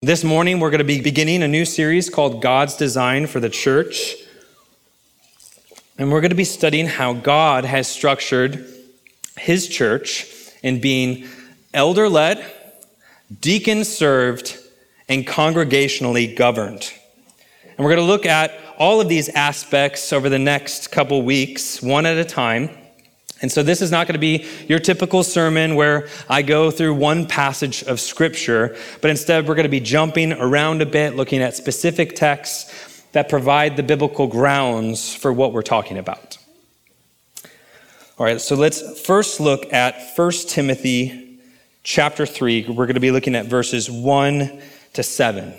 This morning, we're going to be beginning a new series called God's Design for the Church. And we're going to be studying how God has structured his church in being elder led, deacon served, and congregationally governed. And we're going to look at all of these aspects over the next couple weeks, one at a time. And so this is not going to be your typical sermon where I go through one passage of scripture, but instead we're going to be jumping around a bit, looking at specific texts that provide the biblical grounds for what we're talking about. All right, so let's first look at 1 Timothy chapter 3. We're going to be looking at verses 1 to 7.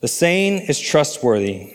The saying is trustworthy.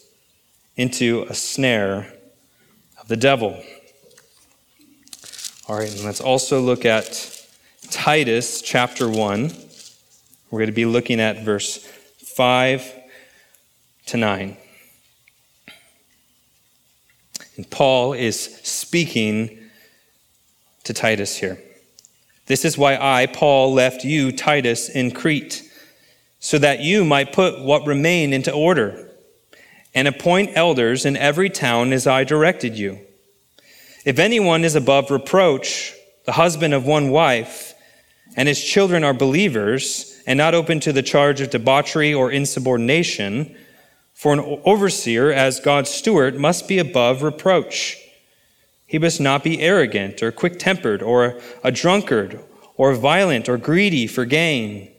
into a snare of the devil. All right, and let's also look at Titus chapter 1. We're going to be looking at verse 5 to 9. And Paul is speaking to Titus here. This is why I, Paul, left you, Titus, in Crete, so that you might put what remained into order and appoint elders in every town as I directed you. If anyone is above reproach, the husband of one wife, and his children are believers, and not open to the charge of debauchery or insubordination, for an overseer, as God's steward, must be above reproach. He must not be arrogant or quick tempered or a drunkard or violent or greedy for gain,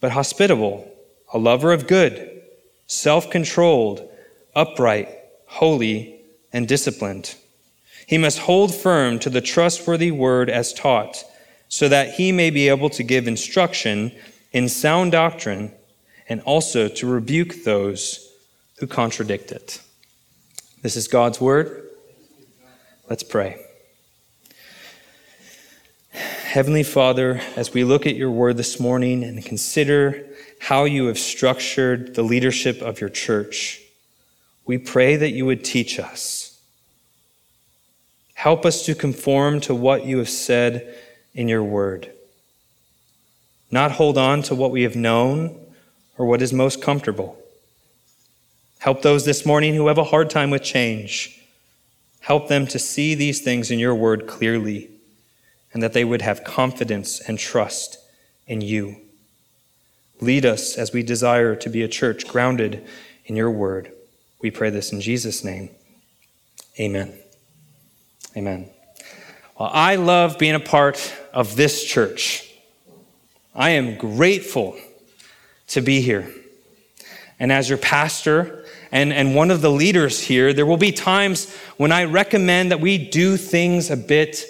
but hospitable, a lover of good, self controlled upright, holy, and disciplined. He must hold firm to the trustworthy word as taught, so that he may be able to give instruction in sound doctrine and also to rebuke those who contradict it. This is God's word. Let's pray. Heavenly Father, as we look at your word this morning and consider how you have structured the leadership of your church, we pray that you would teach us. Help us to conform to what you have said in your word. Not hold on to what we have known or what is most comfortable. Help those this morning who have a hard time with change. Help them to see these things in your word clearly and that they would have confidence and trust in you. Lead us as we desire to be a church grounded in your word. We pray this in Jesus' name. Amen. Amen. Well, I love being a part of this church. I am grateful to be here. And as your pastor and, and one of the leaders here, there will be times when I recommend that we do things a bit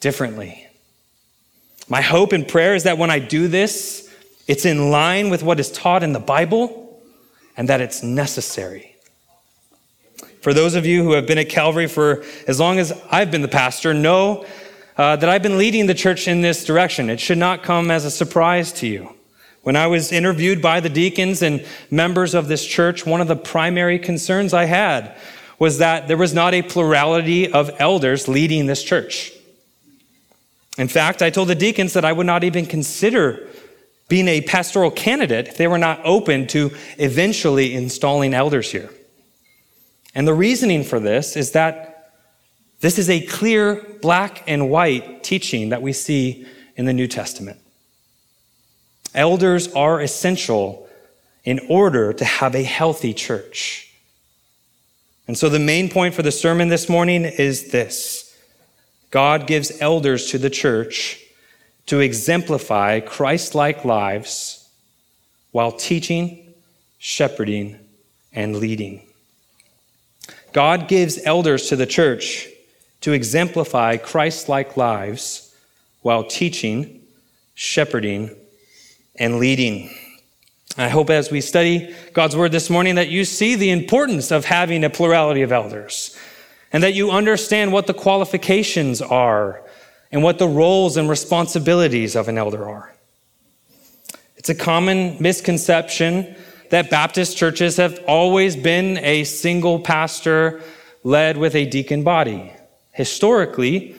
differently. My hope and prayer is that when I do this, it's in line with what is taught in the Bible and that it's necessary. For those of you who have been at Calvary for as long as I've been the pastor, know uh, that I've been leading the church in this direction. It should not come as a surprise to you. When I was interviewed by the deacons and members of this church, one of the primary concerns I had was that there was not a plurality of elders leading this church. In fact, I told the deacons that I would not even consider being a pastoral candidate if they were not open to eventually installing elders here. And the reasoning for this is that this is a clear black and white teaching that we see in the New Testament. Elders are essential in order to have a healthy church. And so the main point for the sermon this morning is this God gives elders to the church to exemplify Christ like lives while teaching, shepherding, and leading. God gives elders to the church to exemplify Christ like lives while teaching, shepherding, and leading. I hope as we study God's word this morning that you see the importance of having a plurality of elders and that you understand what the qualifications are and what the roles and responsibilities of an elder are. It's a common misconception that Baptist churches have always been a single pastor led with a deacon body. Historically,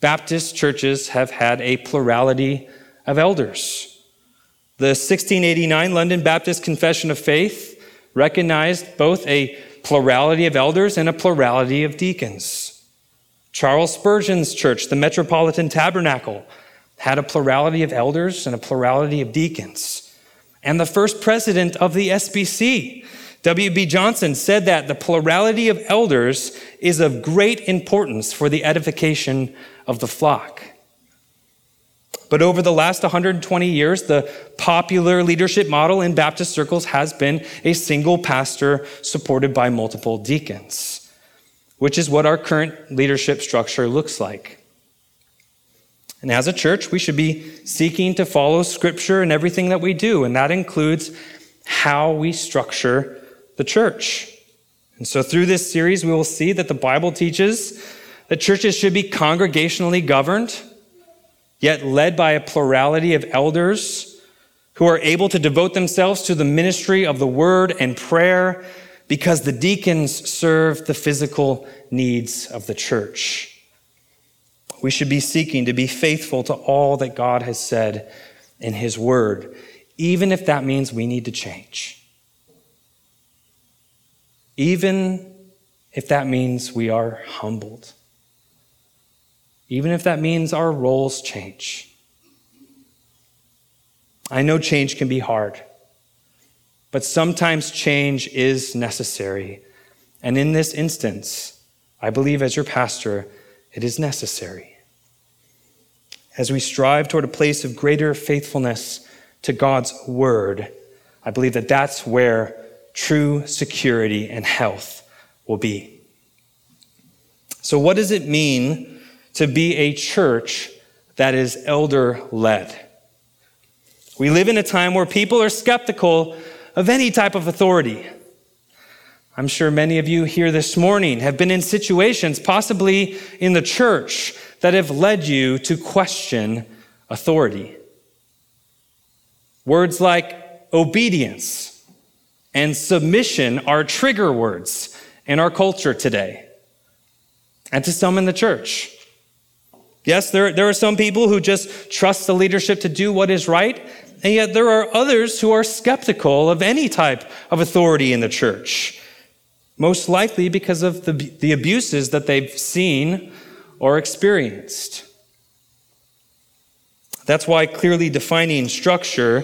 Baptist churches have had a plurality of elders. The 1689 London Baptist Confession of Faith recognized both a plurality of elders and a plurality of deacons. Charles Spurgeon's church, the Metropolitan Tabernacle, had a plurality of elders and a plurality of deacons. And the first president of the SBC, W.B. Johnson, said that the plurality of elders is of great importance for the edification of the flock. But over the last 120 years, the popular leadership model in Baptist circles has been a single pastor supported by multiple deacons, which is what our current leadership structure looks like. And as a church, we should be seeking to follow scripture in everything that we do, and that includes how we structure the church. And so through this series, we will see that the Bible teaches that churches should be congregationally governed yet led by a plurality of elders who are able to devote themselves to the ministry of the word and prayer because the deacons serve the physical needs of the church. We should be seeking to be faithful to all that God has said in his word, even if that means we need to change. Even if that means we are humbled even if that means our roles change. I know change can be hard, but sometimes change is necessary. And in this instance, I believe as your pastor, it is necessary. As we strive toward a place of greater faithfulness to God's word, I believe that that's where true security and health will be. So, what does it mean to be a church that is elder led. We live in a time where people are skeptical of any type of authority. I'm sure many of you here this morning have been in situations, possibly in the church, that have led you to question authority. Words like obedience and submission are trigger words in our culture today, and to some in the church. Yes, there, there are some people who just trust the leadership to do what is right, and yet there are others who are skeptical of any type of authority in the church, most likely because of the, the abuses that they've seen or experienced. That's why clearly defining structure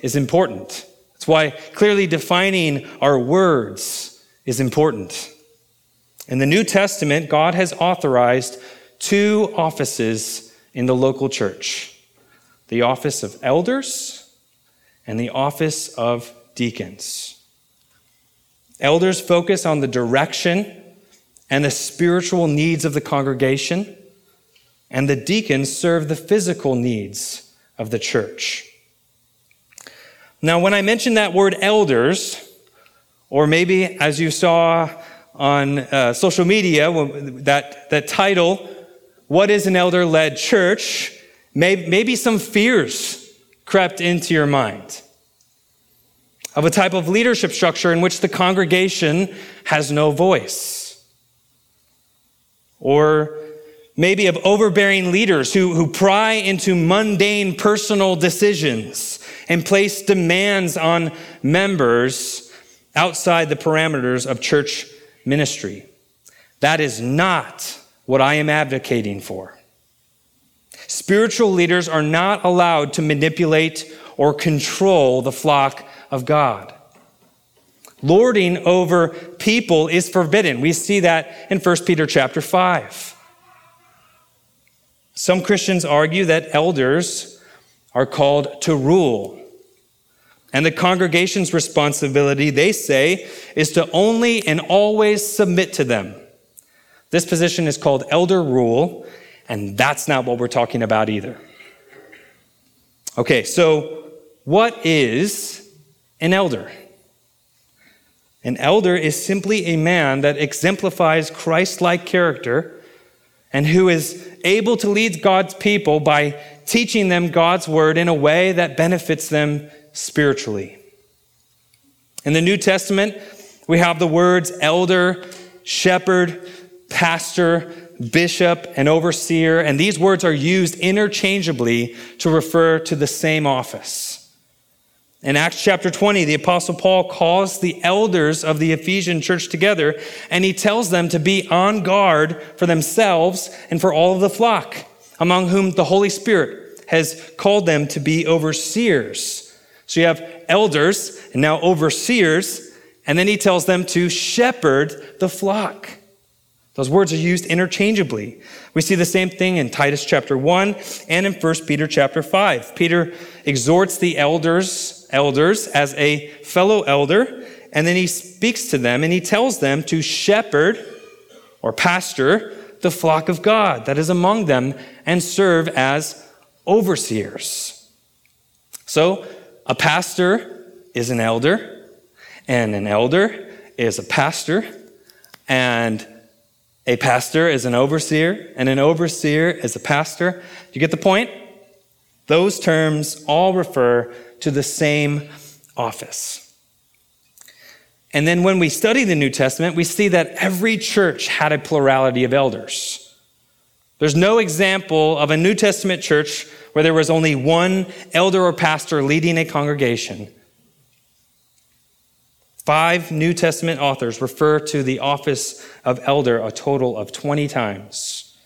is important. That's why clearly defining our words is important. In the New Testament, God has authorized two offices in the local church the office of elders and the office of deacons. Elders focus on the direction and the spiritual needs of the congregation, and the deacons serve the physical needs of the church. Now, when I mention that word elders, or maybe as you saw on uh, social media, that, that title, what is an elder led church, maybe some fears crept into your mind of a type of leadership structure in which the congregation has no voice. Or maybe of overbearing leaders who, who pry into mundane personal decisions and place demands on members outside the parameters of church ministry. That is not what I am advocating for. Spiritual leaders are not allowed to manipulate or control the flock of God. Lording over people is forbidden. We see that in 1 Peter chapter 5. Some Christians argue that elders are called to rule. And the congregation's responsibility, they say, is to only and always submit to them. This position is called elder rule, and that's not what we're talking about either. Okay, so what is an elder? An elder is simply a man that exemplifies Christ like character and who is able to lead God's people by teaching them God's word in a way that benefits them spiritually. In the New Testament, we have the words elder, shepherd, pastor, bishop, and overseer, and these words are used interchangeably to refer to the same office. In Acts chapter 20, the apostle Paul calls the elders of the Ephesian church together and he tells them to be on guard for themselves and for all of the flock, among whom the Holy Spirit has called them to be overseers. So you have elders and now overseers, and then he tells them to shepherd the flock. Those words are used interchangeably. We see the same thing in Titus chapter 1 and in 1 Peter chapter 5. Peter exhorts the elders, elders as a fellow elder, and then he speaks to them and he tells them to shepherd or pastor the flock of God that is among them and serve as overseers. So, a pastor is an elder, and an elder is a pastor, and a pastor is an overseer, and an overseer is a pastor. Do you get the point? Those terms all refer to the same office. And then when we study the New Testament, we see that every church had a plurality of elders. There's no example of a New Testament church where there was only one elder or pastor leading a congregation. Five New Testament authors refer to the office of elder a total of 20 times.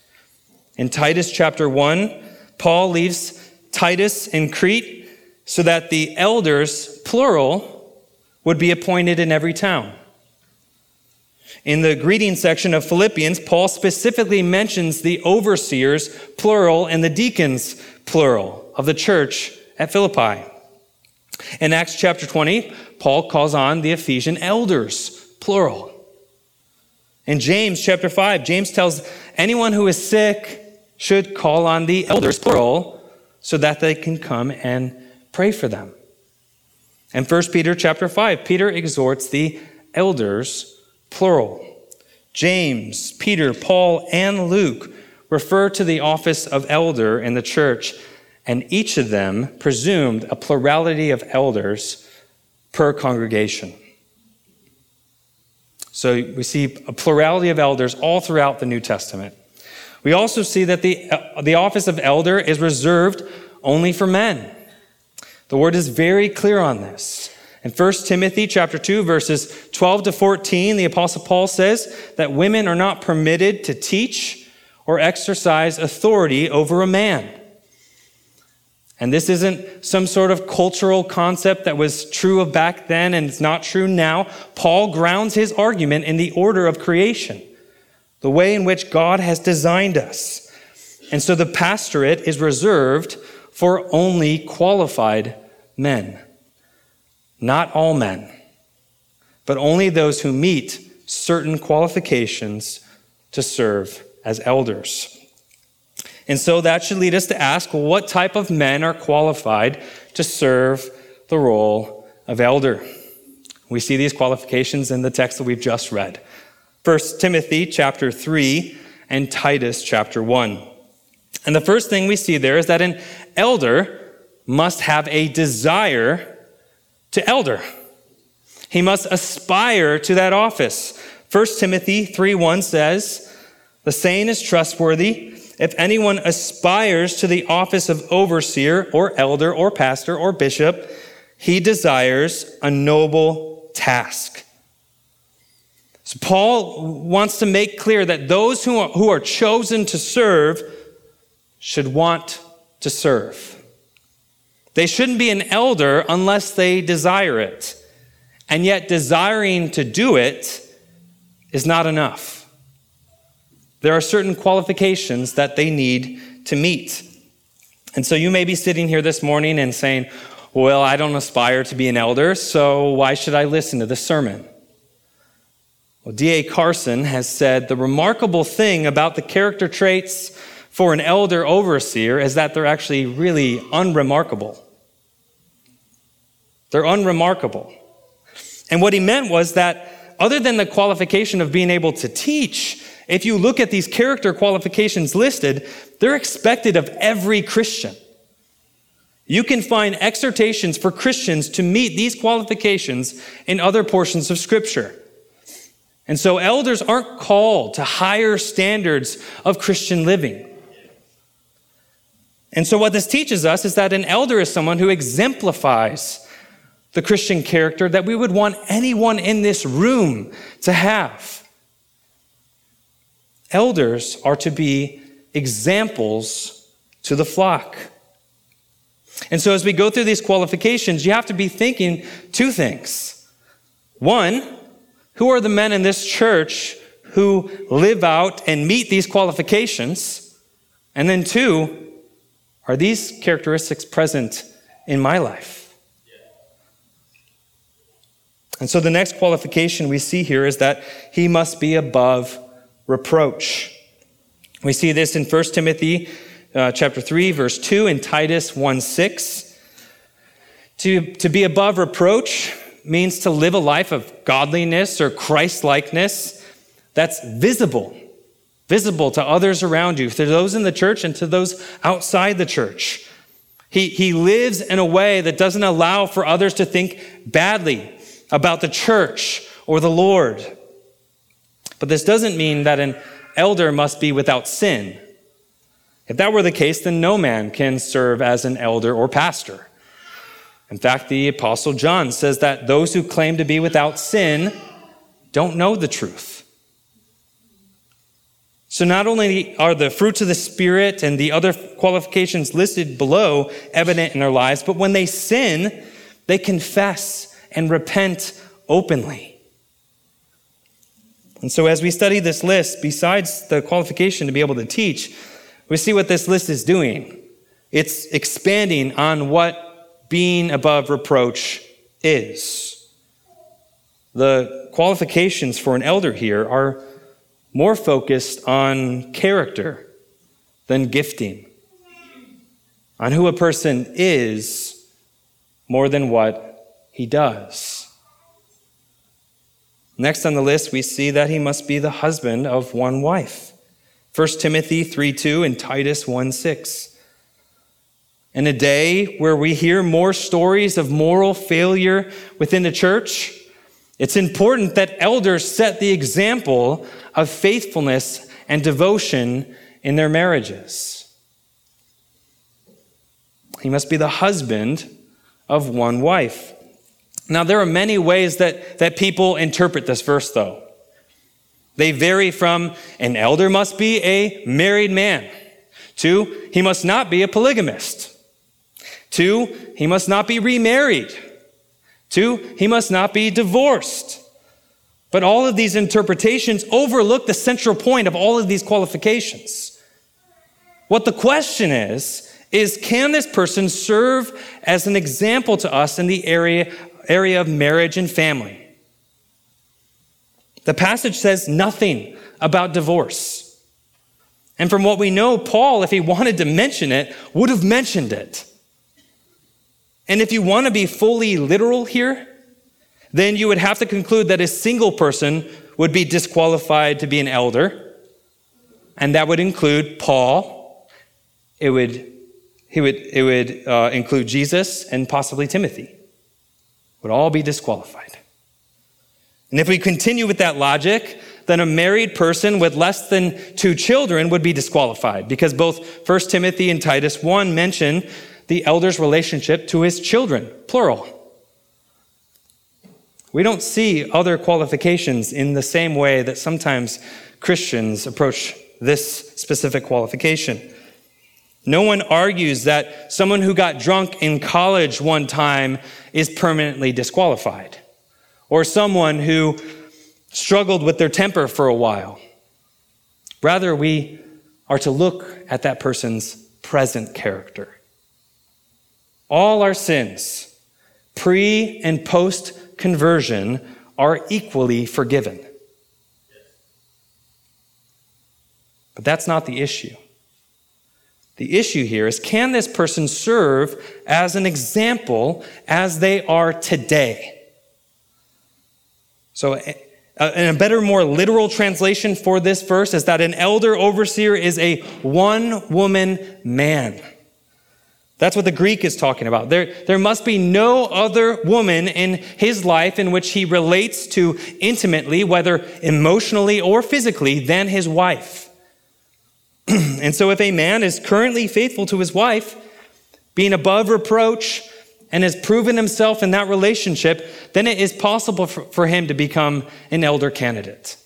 In Titus chapter 1, Paul leaves Titus in Crete so that the elders, plural, would be appointed in every town. In the greeting section of Philippians, Paul specifically mentions the overseers, plural, and the deacons, plural, of the church at Philippi. In Acts chapter 20, Paul calls on the Ephesian elders, plural. In James chapter 5, James tells anyone who is sick should call on the elders, plural, so that they can come and pray for them. In 1 Peter chapter 5, Peter exhorts the elders, plural. James, Peter, Paul, and Luke refer to the office of elder in the church and each of them presumed a plurality of elders per congregation. So we see a plurality of elders all throughout the New Testament. We also see that the, the office of elder is reserved only for men. The word is very clear on this. In 1 Timothy chapter 2 verses 12 to 14, the apostle Paul says that women are not permitted to teach or exercise authority over a man. And this isn't some sort of cultural concept that was true of back then and it's not true now. Paul grounds his argument in the order of creation, the way in which God has designed us. And so the pastorate is reserved for only qualified men. Not all men, but only those who meet certain qualifications to serve as elders. And so that should lead us to ask well, what type of men are qualified to serve the role of elder? We see these qualifications in the text that we've just read. 1 Timothy chapter 3 and Titus chapter 1. And the first thing we see there is that an elder must have a desire to elder. He must aspire to that office. 1 Timothy 3:1 says, "The saying is trustworthy, if anyone aspires to the office of overseer or elder or pastor or bishop, he desires a noble task. So Paul wants to make clear that those who are, who are chosen to serve should want to serve. They shouldn't be an elder unless they desire it. And yet, desiring to do it is not enough. There are certain qualifications that they need to meet. And so you may be sitting here this morning and saying, Well, I don't aspire to be an elder, so why should I listen to this sermon? Well, D.A. Carson has said the remarkable thing about the character traits for an elder overseer is that they're actually really unremarkable. They're unremarkable. And what he meant was that other than the qualification of being able to teach, if you look at these character qualifications listed, they're expected of every Christian. You can find exhortations for Christians to meet these qualifications in other portions of Scripture. And so elders aren't called to higher standards of Christian living. And so what this teaches us is that an elder is someone who exemplifies the Christian character that we would want anyone in this room to have. Elders are to be examples to the flock. And so, as we go through these qualifications, you have to be thinking two things. One, who are the men in this church who live out and meet these qualifications? And then, two, are these characteristics present in my life? And so the next qualification we see here is that he must be above reproach. We see this in 1 Timothy uh, chapter 3, verse 2, and Titus 1 6. To, to be above reproach means to live a life of godliness or Christ likeness that's visible, visible to others around you, to those in the church and to those outside the church. He, he lives in a way that doesn't allow for others to think badly about the church or the Lord. But this doesn't mean that an elder must be without sin. If that were the case, then no man can serve as an elder or pastor. In fact, the Apostle John says that those who claim to be without sin don't know the truth. So, not only are the fruits of the Spirit and the other qualifications listed below evident in their lives, but when they sin, they confess and repent openly. And so, as we study this list, besides the qualification to be able to teach, we see what this list is doing. It's expanding on what being above reproach is. The qualifications for an elder here are more focused on character than gifting, on who a person is more than what he does. Next on the list, we see that he must be the husband of one wife. 1 Timothy 3 2 and Titus 1 6. In a day where we hear more stories of moral failure within the church, it's important that elders set the example of faithfulness and devotion in their marriages. He must be the husband of one wife. Now, there are many ways that, that people interpret this verse, though. They vary from an elder must be a married man, to he must not be a polygamist, to he must not be remarried, to he must not be divorced. But all of these interpretations overlook the central point of all of these qualifications. What the question is, is can this person serve as an example to us in the area area of marriage and family. The passage says nothing about divorce. And from what we know, Paul, if he wanted to mention it, would have mentioned it. And if you want to be fully literal here, then you would have to conclude that a single person would be disqualified to be an elder. And that would include Paul. It would, he would, it would uh, include Jesus and possibly Timothy would all be disqualified. And if we continue with that logic, then a married person with less than two children would be disqualified because both 1 Timothy and Titus 1 mention the elder's relationship to his children, plural. We don't see other qualifications in the same way that sometimes Christians approach this specific qualification. No one argues that someone who got drunk in college one time is permanently disqualified, or someone who struggled with their temper for a while. Rather, we are to look at that person's present character. All our sins, pre and post conversion, are equally forgiven. But that's not the issue. The issue here is can this person serve as an example as they are today? So, and a better, more literal translation for this verse is that an elder overseer is a one woman man. That's what the Greek is talking about. There, there must be no other woman in his life in which he relates to intimately, whether emotionally or physically, than his wife. and so, if a man is currently faithful to his wife, being above reproach, and has proven himself in that relationship, then it is possible for, for him to become an elder candidate.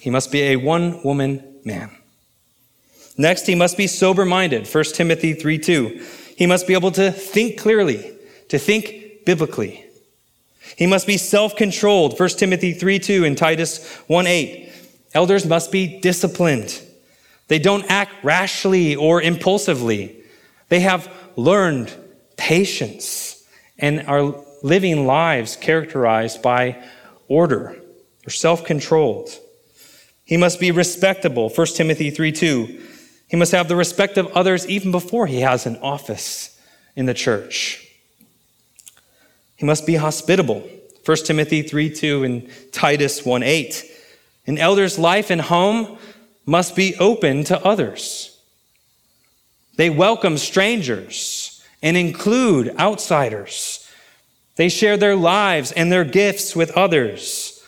He must be a one woman man. Next, he must be sober minded. 1 Timothy 3 2. He must be able to think clearly, to think biblically. He must be self controlled. 1 Timothy 3 2 and Titus 1 8. Elders must be disciplined. They don't act rashly or impulsively. They have learned patience and are living lives characterized by order or self controlled. He must be respectable, 1 Timothy 3 2. He must have the respect of others even before he has an office in the church. He must be hospitable, 1 Timothy 3 2 and Titus 1 8. An elder's life and home must be open to others. They welcome strangers and include outsiders. They share their lives and their gifts with others.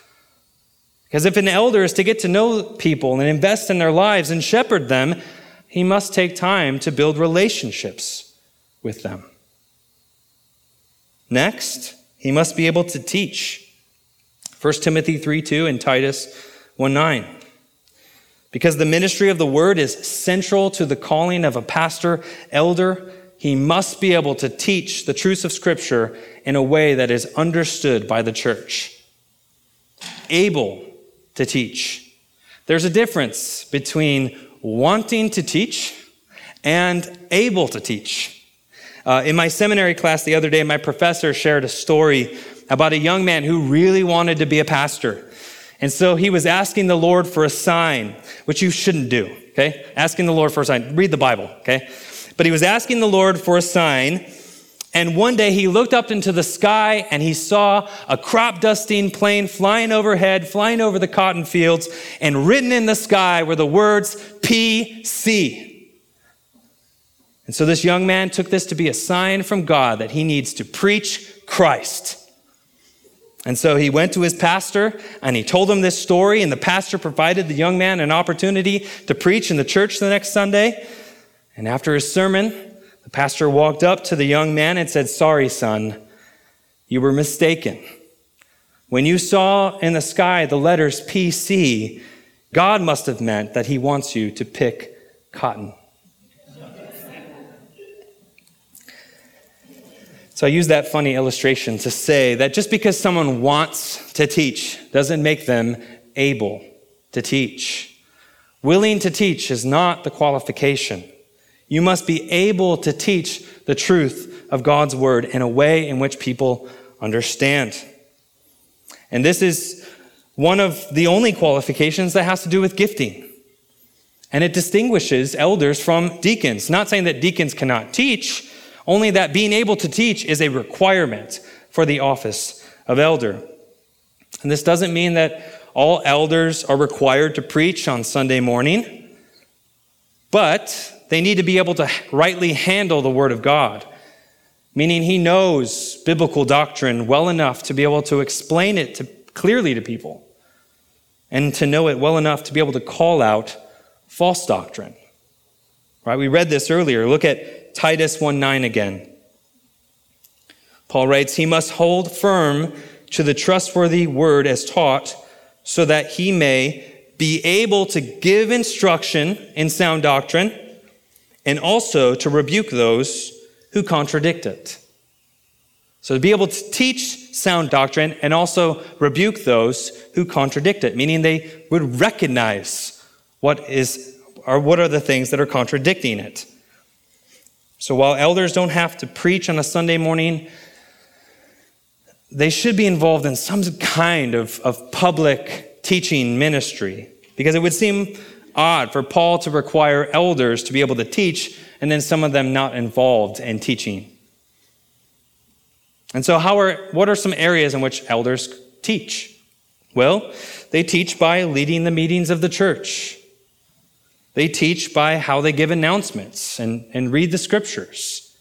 Because if an elder is to get to know people and invest in their lives and shepherd them, he must take time to build relationships with them. Next, he must be able to teach. 1 Timothy 3 2 and Titus 1 9. Because the ministry of the word is central to the calling of a pastor, elder, he must be able to teach the truths of Scripture in a way that is understood by the church. Able to teach. There's a difference between wanting to teach and able to teach. Uh, in my seminary class the other day, my professor shared a story about a young man who really wanted to be a pastor. And so he was asking the Lord for a sign, which you shouldn't do, okay? Asking the Lord for a sign. Read the Bible, okay? But he was asking the Lord for a sign. And one day he looked up into the sky and he saw a crop dusting plane flying overhead, flying over the cotton fields, and written in the sky were the words PC. And so this young man took this to be a sign from God that he needs to preach Christ. And so he went to his pastor and he told him this story, and the pastor provided the young man an opportunity to preach in the church the next Sunday. And after his sermon, the pastor walked up to the young man and said, Sorry, son, you were mistaken. When you saw in the sky the letters PC, God must have meant that he wants you to pick cotton. So I use that funny illustration to say that just because someone wants to teach doesn't make them able to teach. Willing to teach is not the qualification. You must be able to teach the truth of God's word in a way in which people understand. And this is one of the only qualifications that has to do with gifting. And it distinguishes elders from deacons. Not saying that deacons cannot teach, only that being able to teach is a requirement for the office of elder. And this doesn't mean that all elders are required to preach on Sunday morning, but they need to be able to rightly handle the Word of God, meaning he knows biblical doctrine well enough to be able to explain it to, clearly to people and to know it well enough to be able to call out false doctrine. Right? We read this earlier. Look at Titus 1 9 again. Paul writes, He must hold firm to the trustworthy word as taught, so that he may be able to give instruction in sound doctrine and also to rebuke those who contradict it. So to be able to teach sound doctrine and also rebuke those who contradict it, meaning they would recognize what is or what are the things that are contradicting it. So while elders don't have to preach on a Sunday morning, they should be involved in some kind of, of public teaching ministry because it would seem odd for Paul to require elders to be able to teach and then some of them not involved in teaching. And so, how are, what are some areas in which elders teach? Well, they teach by leading the meetings of the church. They teach by how they give announcements and, and read the scriptures.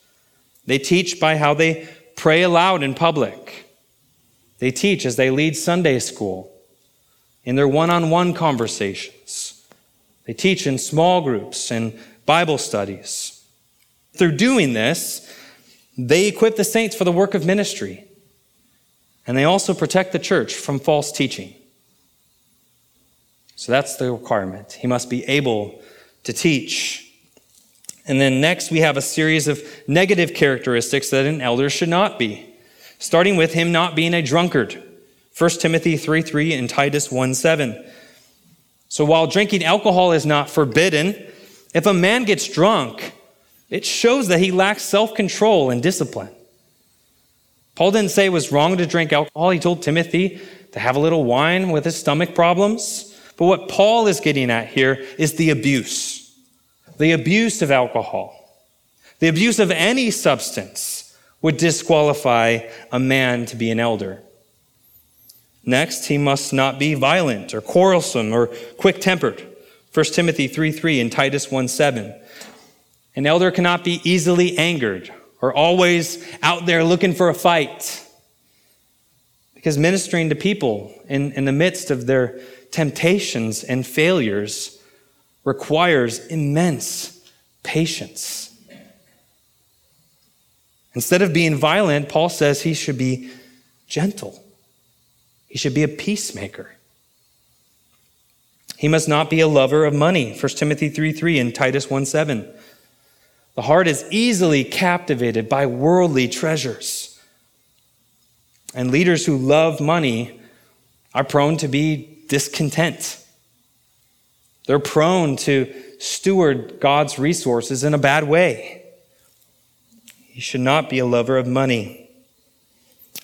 They teach by how they pray aloud in public. They teach as they lead Sunday school in their one on one conversations. They teach in small groups and Bible studies. Through doing this, they equip the saints for the work of ministry, and they also protect the church from false teaching. So that's the requirement. He must be able to teach. And then next, we have a series of negative characteristics that an elder should not be, starting with him not being a drunkard. 1 Timothy 3 3 and Titus 1 7. So while drinking alcohol is not forbidden, if a man gets drunk, it shows that he lacks self control and discipline. Paul didn't say it was wrong to drink alcohol. He told Timothy to have a little wine with his stomach problems. But what Paul is getting at here is the abuse the abuse of alcohol, the abuse of any substance would disqualify a man to be an elder. Next, he must not be violent or quarrelsome or quick tempered. 1 Timothy 3 3 and Titus 1 7. An elder cannot be easily angered or always out there looking for a fight. Because ministering to people in, in the midst of their temptations and failures requires immense patience. Instead of being violent, Paul says he should be gentle. He should be a peacemaker. He must not be a lover of money. 1 Timothy 3 3 and Titus 1 7. The heart is easily captivated by worldly treasures. And leaders who love money are prone to be discontent. They're prone to steward God's resources in a bad way. He should not be a lover of money.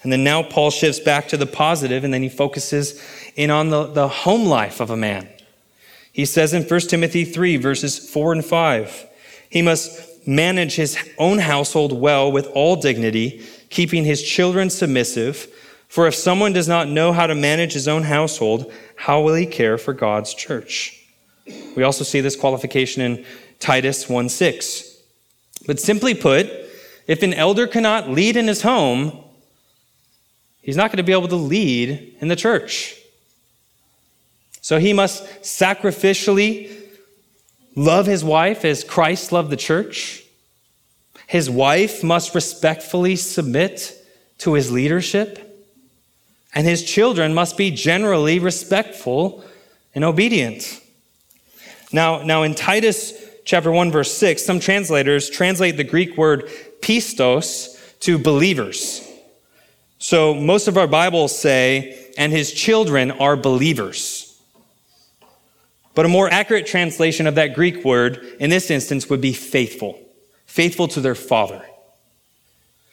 And then now Paul shifts back to the positive and then he focuses in on the, the home life of a man. He says in 1 Timothy 3, verses 4 and 5, he must manage his own household well with all dignity, keeping his children submissive. For if someone does not know how to manage his own household, how will he care for God's church? We also see this qualification in Titus 1 6. But simply put, if an elder cannot lead in his home, he's not going to be able to lead in the church. So he must sacrificially love his wife as Christ loved the church. His wife must respectfully submit to his leadership. And his children must be generally respectful and obedient. Now, now in Titus chapter 1, verse 6, some translators translate the Greek word pistos to believers. So most of our Bibles say, and his children are believers. But a more accurate translation of that Greek word in this instance would be faithful, faithful to their father.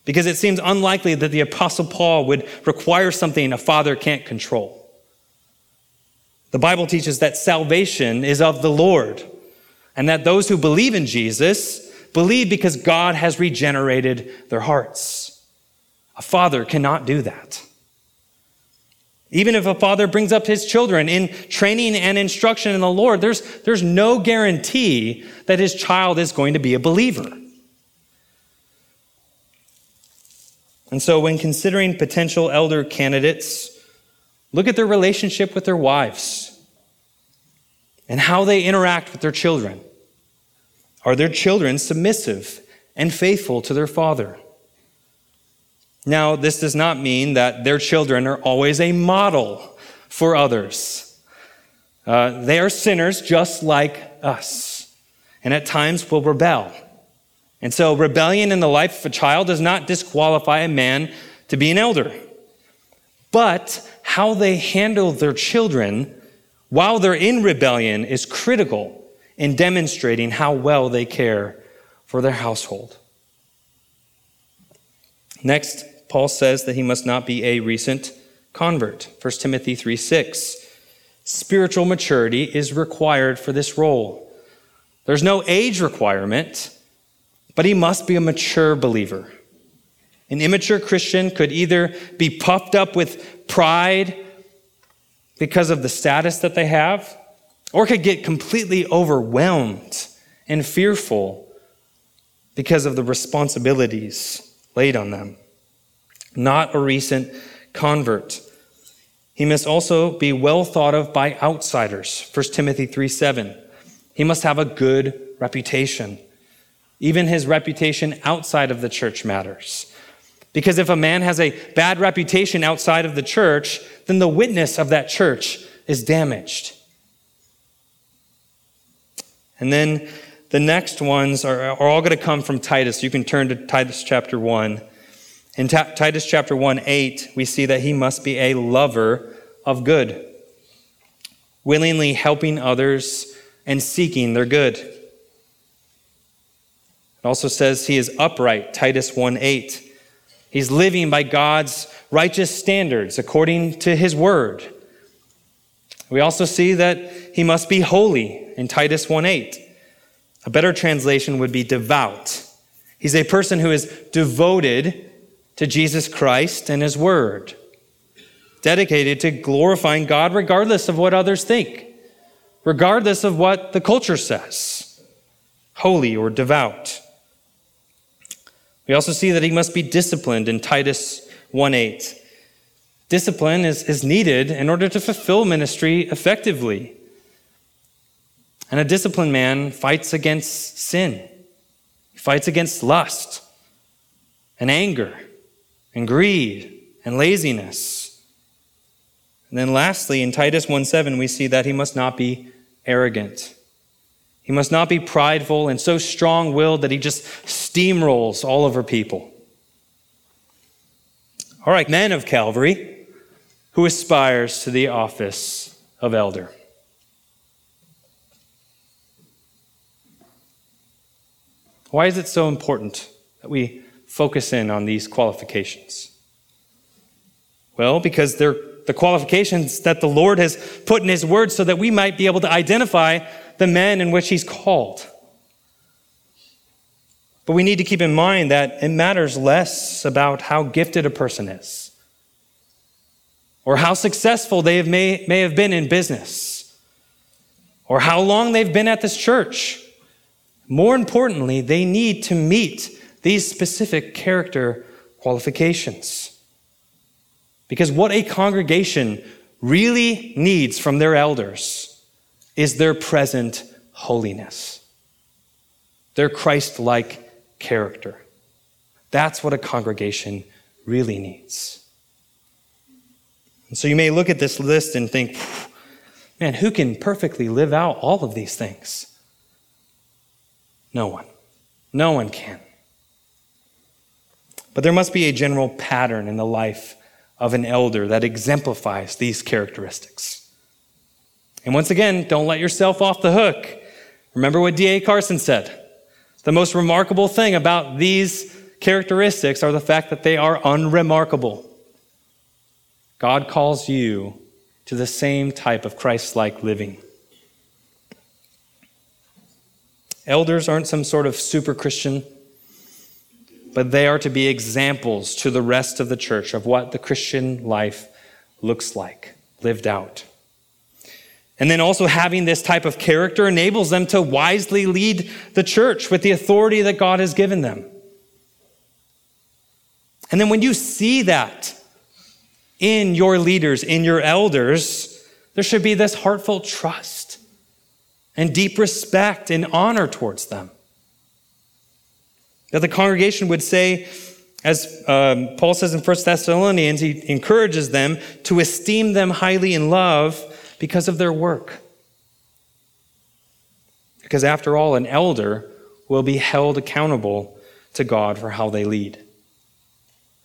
Because it seems unlikely that the Apostle Paul would require something a father can't control. The Bible teaches that salvation is of the Lord and that those who believe in Jesus believe because God has regenerated their hearts. A father cannot do that. Even if a father brings up his children in training and instruction in the Lord, there's, there's no guarantee that his child is going to be a believer. And so, when considering potential elder candidates, Look at their relationship with their wives and how they interact with their children. Are their children submissive and faithful to their father? Now, this does not mean that their children are always a model for others. Uh, they are sinners just like us. and at times will rebel. And so, rebellion in the life of a child does not disqualify a man to be an elder. But how they handle their children while they're in rebellion is critical in demonstrating how well they care for their household. Next, Paul says that he must not be a recent convert. 1 Timothy 3 6. Spiritual maturity is required for this role. There's no age requirement, but he must be a mature believer. An immature Christian could either be puffed up with pride because of the status that they have, or could get completely overwhelmed and fearful because of the responsibilities laid on them. Not a recent convert. He must also be well thought of by outsiders. 1 Timothy 3 7. He must have a good reputation. Even his reputation outside of the church matters. Because if a man has a bad reputation outside of the church, then the witness of that church is damaged. And then the next ones are, are all going to come from Titus. You can turn to Titus chapter 1. In Titus chapter 1 8, we see that he must be a lover of good, willingly helping others and seeking their good. It also says he is upright, Titus 1 8. He's living by God's righteous standards according to his word. We also see that he must be holy in Titus 1 8. A better translation would be devout. He's a person who is devoted to Jesus Christ and his word, dedicated to glorifying God regardless of what others think, regardless of what the culture says, holy or devout. We also see that he must be disciplined in Titus 1:8. Discipline is, is needed in order to fulfill ministry effectively. And a disciplined man fights against sin, he fights against lust and anger and greed and laziness. And then lastly, in Titus 1:7, we see that he must not be arrogant. He must not be prideful and so strong willed that he just steamrolls all over people. All right, men of Calvary, who aspires to the office of elder? Why is it so important that we focus in on these qualifications? Well, because they're the qualifications that the Lord has put in His Word so that we might be able to identify the men in which He's called. But we need to keep in mind that it matters less about how gifted a person is or how successful they may, may have been in business or how long they've been at this church. More importantly, they need to meet these specific character qualifications. Because what a congregation really needs from their elders is their present holiness, their Christ like character. That's what a congregation really needs. And so you may look at this list and think, man, who can perfectly live out all of these things? No one. No one can. But there must be a general pattern in the life of an elder that exemplifies these characteristics. And once again, don't let yourself off the hook. Remember what D.A. Carson said. The most remarkable thing about these characteristics are the fact that they are unremarkable. God calls you to the same type of Christ like living. Elders aren't some sort of super Christian, but they are to be examples to the rest of the church of what the Christian life looks like, lived out. And then also having this type of character enables them to wisely lead the church with the authority that God has given them. And then when you see that in your leaders, in your elders, there should be this heartfelt trust and deep respect and honor towards them. That the congregation would say, as um, Paul says in 1 Thessalonians, he encourages them to esteem them highly in love because of their work. Because after all, an elder will be held accountable to God for how they lead.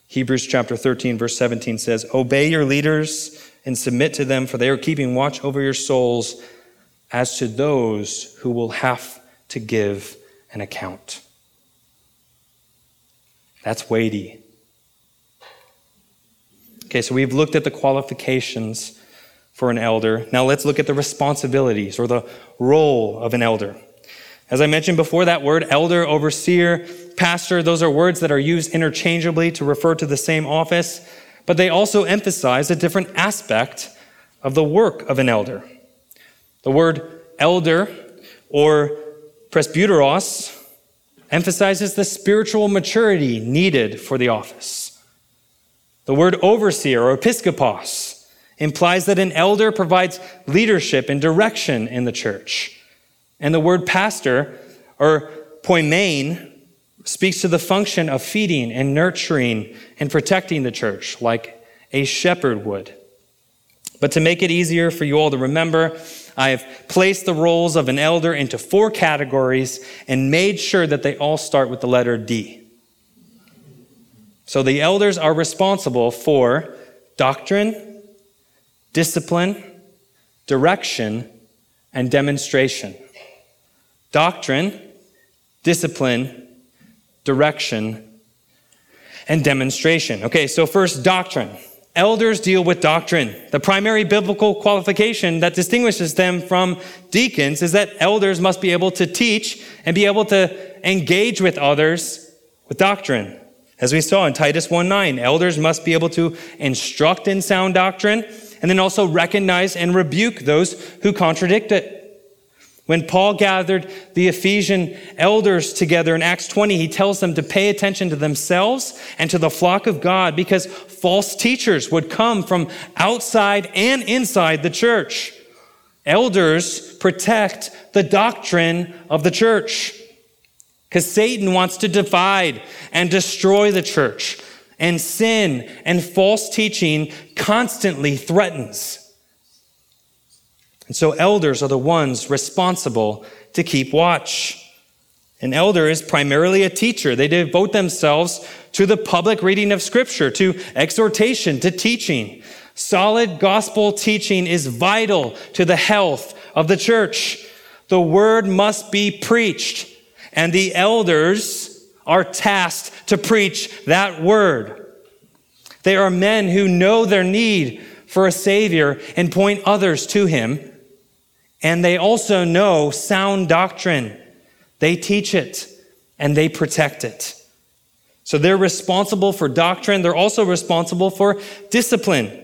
Hebrews chapter 13, verse 17 says, Obey your leaders and submit to them, for they are keeping watch over your souls as to those who will have to give an account. That's weighty. Okay, so we've looked at the qualifications for an elder. Now let's look at the responsibilities or the role of an elder. As I mentioned before, that word elder, overseer, pastor, those are words that are used interchangeably to refer to the same office, but they also emphasize a different aspect of the work of an elder. The word elder or presbyteros emphasizes the spiritual maturity needed for the office. The word overseer or episkopos implies that an elder provides leadership and direction in the church. And the word pastor, or poimen, speaks to the function of feeding and nurturing and protecting the church like a shepherd would. But to make it easier for you all to remember, I have placed the roles of an elder into four categories and made sure that they all start with the letter D. So the elders are responsible for doctrine, discipline, direction, and demonstration doctrine, discipline, direction, and demonstration. Okay, so first, doctrine. Elders deal with doctrine. The primary biblical qualification that distinguishes them from deacons is that elders must be able to teach and be able to engage with others with doctrine. As we saw in Titus 1 9, elders must be able to instruct in sound doctrine and then also recognize and rebuke those who contradict it. When Paul gathered the Ephesian elders together in Acts 20, he tells them to pay attention to themselves and to the flock of God because false teachers would come from outside and inside the church. Elders protect the doctrine of the church because Satan wants to divide and destroy the church, and sin and false teaching constantly threatens. And so elders are the ones responsible to keep watch. An elder is primarily a teacher. They devote themselves to the public reading of scripture, to exhortation, to teaching. Solid gospel teaching is vital to the health of the church. The word must be preached, and the elders are tasked to preach that word. They are men who know their need for a savior and point others to him. And they also know sound doctrine. They teach it and they protect it. So they're responsible for doctrine. They're also responsible for discipline.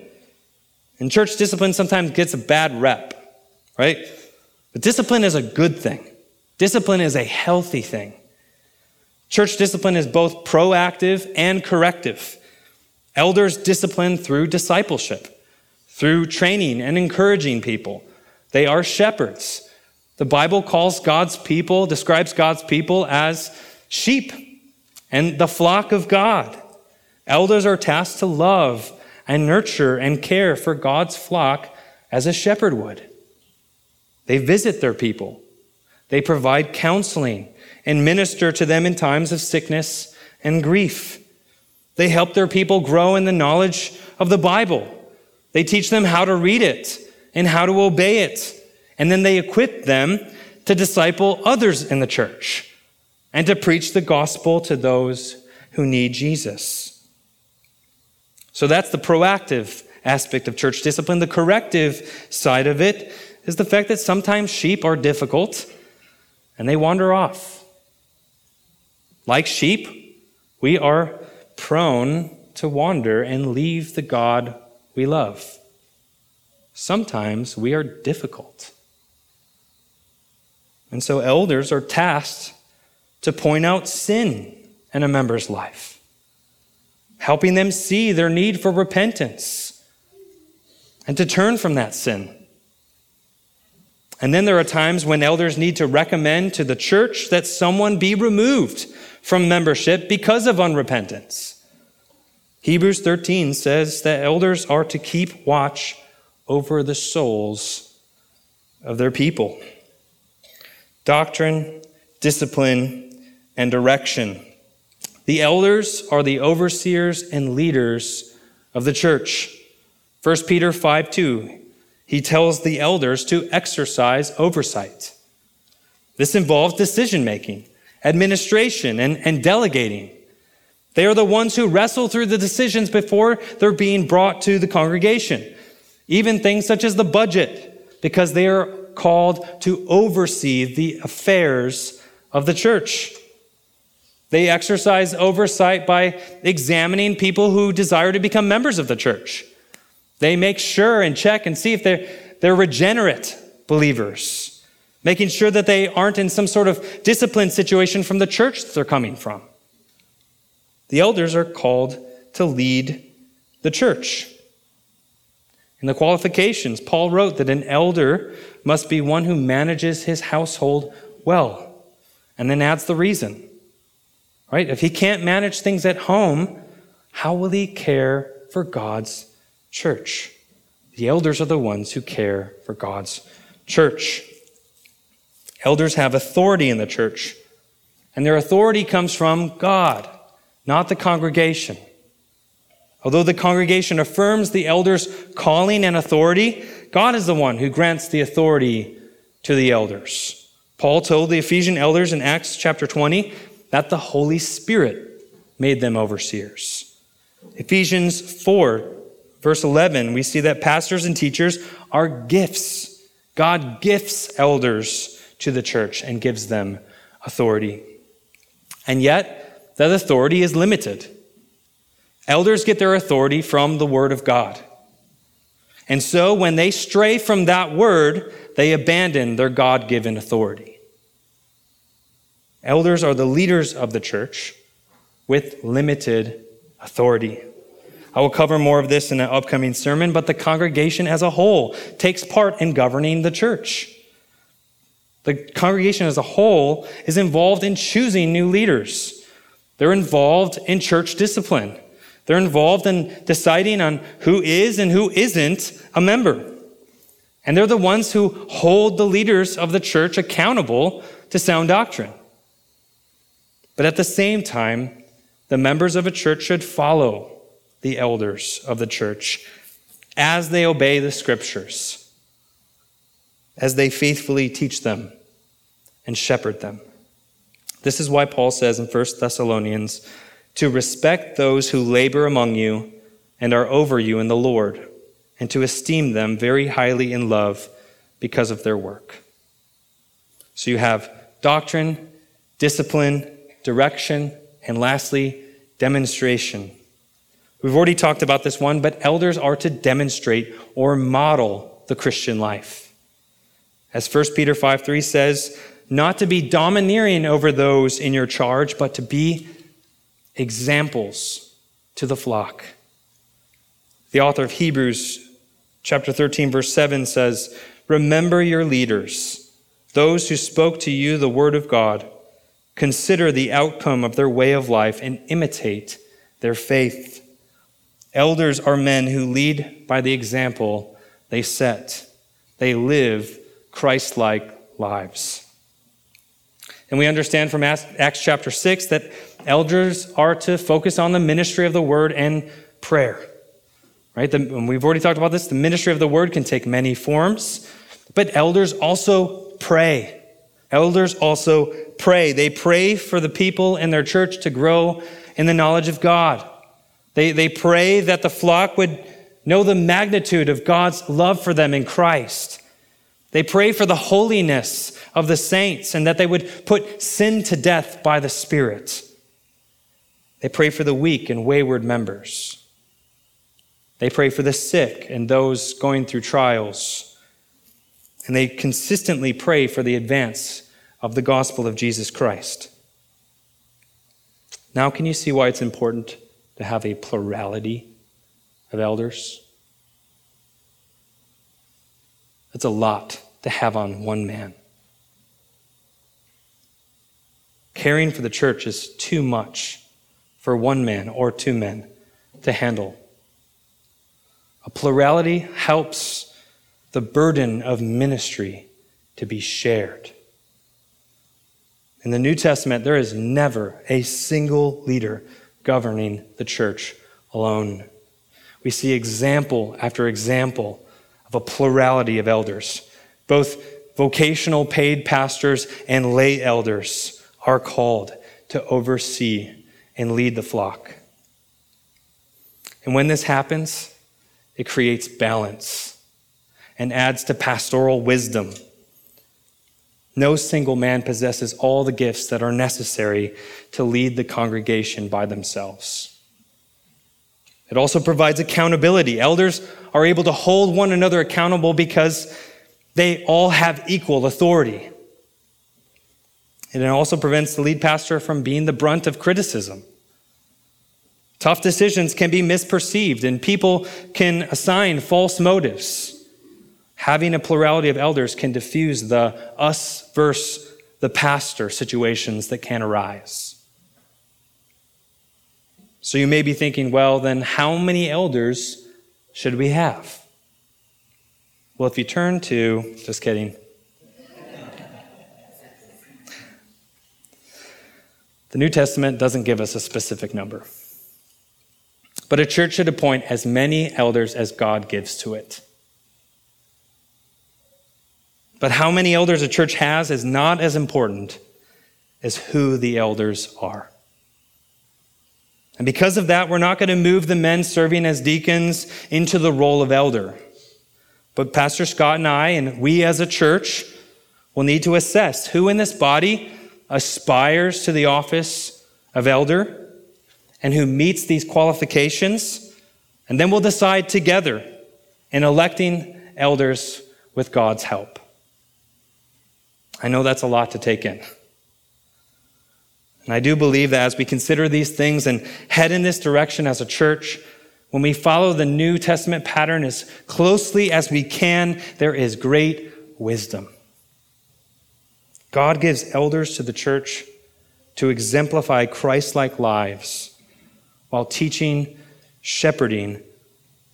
And church discipline sometimes gets a bad rep, right? But discipline is a good thing. Discipline is a healthy thing. Church discipline is both proactive and corrective. Elders discipline through discipleship, through training and encouraging people they are shepherds. The Bible calls God's people, describes God's people as sheep and the flock of God. Elders are tasked to love and nurture and care for God's flock as a shepherd would. They visit their people. They provide counseling and minister to them in times of sickness and grief. They help their people grow in the knowledge of the Bible. They teach them how to read it and how to obey it. And then they equip them to disciple others in the church and to preach the gospel to those who need Jesus. So that's the proactive aspect of church discipline. The corrective side of it is the fact that sometimes sheep are difficult and they wander off. Like sheep, we are prone to wander and leave the God we love. Sometimes we are difficult. And so elders are tasked to point out sin in a member's life, helping them see their need for repentance and to turn from that sin. And then there are times when elders need to recommend to the church that someone be removed from membership because of unrepentance. Hebrews 13 says that elders are to keep watch over the souls of their people. doctrine, discipline, and direction. The elders are the overseers and leaders of the church. 1 Peter 5 2, he tells the elders to exercise oversight. This involves decision making, administration, and, and delegating. They are the ones who wrestle through the decisions before they're being brought to the congregation. Even things such as the budget, because they are called to oversee the affairs of the church. They exercise oversight by examining people who desire to become members of the church. They make sure and check and see if they're, they're regenerate believers, making sure that they aren't in some sort of discipline situation from the church that they're coming from. The elders are called to lead the church. In the qualifications, Paul wrote that an elder must be one who manages his household well, and then adds the reason. Right? If he can't manage things at home, how will he care for God's church? The elders are the ones who care for God's church. Elders have authority in the church, and their authority comes from God not the congregation. Although the congregation affirms the elders' calling and authority, God is the one who grants the authority to the elders. Paul told the Ephesian elders in Acts chapter 20 that the Holy Spirit made them overseers. Ephesians 4, verse 11, we see that pastors and teachers are gifts. God gifts elders to the church and gives them authority. And yet, that authority is limited. Elders get their authority from the Word of God. And so when they stray from that Word, they abandon their God given authority. Elders are the leaders of the church with limited authority. I will cover more of this in an upcoming sermon, but the congregation as a whole takes part in governing the church. The congregation as a whole is involved in choosing new leaders. They're involved in church discipline. They're involved in deciding on who is and who isn't a member. And they're the ones who hold the leaders of the church accountable to sound doctrine. But at the same time, the members of a church should follow the elders of the church as they obey the scriptures, as they faithfully teach them and shepherd them. This is why Paul says in 1 Thessalonians to respect those who labor among you and are over you in the Lord, and to esteem them very highly in love because of their work. So you have doctrine, discipline, direction, and lastly, demonstration. We've already talked about this one, but elders are to demonstrate or model the Christian life. As 1 Peter 5 3 says, not to be domineering over those in your charge, but to be examples to the flock. The author of Hebrews chapter 13 verse 7 says, "Remember your leaders, those who spoke to you the word of God. Consider the outcome of their way of life and imitate their faith." Elders are men who lead by the example they set. They live Christ-like lives. And we understand from Acts chapter 6 that elders are to focus on the ministry of the word and prayer. Right? The, we've already talked about this. The ministry of the word can take many forms, but elders also pray. Elders also pray. They pray for the people in their church to grow in the knowledge of God. They, they pray that the flock would know the magnitude of God's love for them in Christ. They pray for the holiness of the saints and that they would put sin to death by the Spirit. They pray for the weak and wayward members. They pray for the sick and those going through trials. And they consistently pray for the advance of the gospel of Jesus Christ. Now, can you see why it's important to have a plurality of elders? That's a lot to have on one man. Caring for the church is too much for one man or two men to handle. A plurality helps the burden of ministry to be shared. In the New Testament, there is never a single leader governing the church alone. We see example after example of a plurality of elders. Both vocational paid pastors and lay elders are called to oversee and lead the flock. And when this happens, it creates balance and adds to pastoral wisdom no single man possesses all the gifts that are necessary to lead the congregation by themselves. It also provides accountability. Elders are able to hold one another accountable because they all have equal authority. And it also prevents the lead pastor from being the brunt of criticism. Tough decisions can be misperceived, and people can assign false motives. Having a plurality of elders can diffuse the us versus the pastor situations that can arise. So you may be thinking, well, then how many elders should we have? Well, if you turn to, just kidding. The New Testament doesn't give us a specific number. But a church should appoint as many elders as God gives to it. But how many elders a church has is not as important as who the elders are. And because of that, we're not going to move the men serving as deacons into the role of elder. But Pastor Scott and I, and we as a church, will need to assess who in this body aspires to the office of elder and who meets these qualifications. And then we'll decide together in electing elders with God's help. I know that's a lot to take in. And I do believe that as we consider these things and head in this direction as a church, when we follow the New Testament pattern as closely as we can, there is great wisdom. God gives elders to the church to exemplify Christ like lives while teaching, shepherding,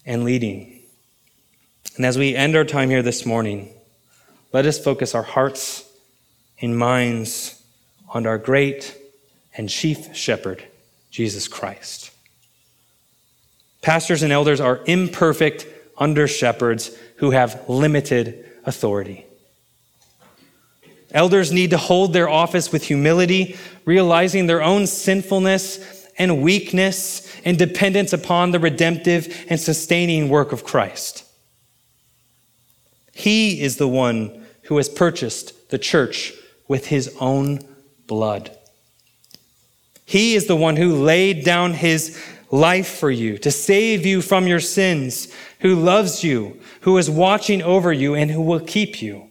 and leading. And as we end our time here this morning, let us focus our hearts and minds on our great and chief shepherd, Jesus Christ. Pastors and elders are imperfect under shepherds who have limited authority. Elders need to hold their office with humility, realizing their own sinfulness and weakness and dependence upon the redemptive and sustaining work of Christ. He is the one who has purchased the church with his own blood. He is the one who laid down his life for you to save you from your sins, who loves you, who is watching over you, and who will keep you.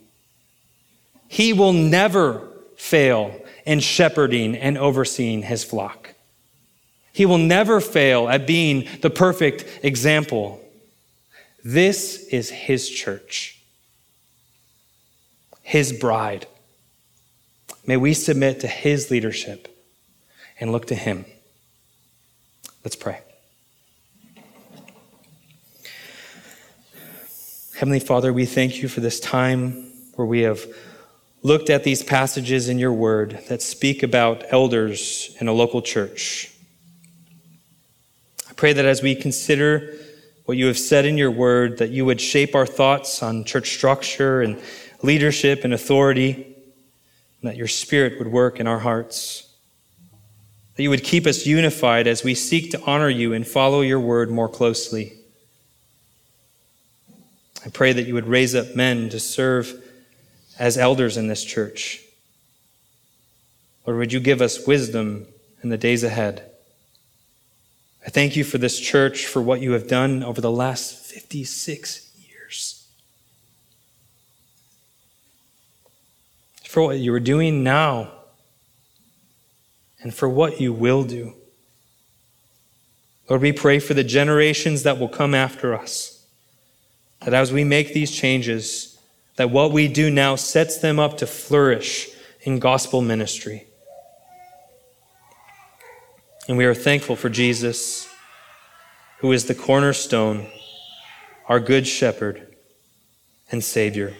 He will never fail in shepherding and overseeing his flock. He will never fail at being the perfect example. This is his church, his bride. May we submit to his leadership and look to him. Let's pray. Heavenly Father, we thank you for this time where we have looked at these passages in your word that speak about elders in a local church. I pray that as we consider what you have said in your word, that you would shape our thoughts on church structure and leadership and authority and that your Spirit would work in our hearts. That you would keep us unified as we seek to honor you and follow your word more closely. I pray that you would raise up men to serve as elders in this church. Lord, would you give us wisdom in the days ahead? I thank you for this church, for what you have done over the last 56 years, for what you are doing now, and for what you will do. Lord, we pray for the generations that will come after us, that as we make these changes, that what we do now sets them up to flourish in gospel ministry. And we are thankful for Jesus, who is the cornerstone, our good shepherd and Savior.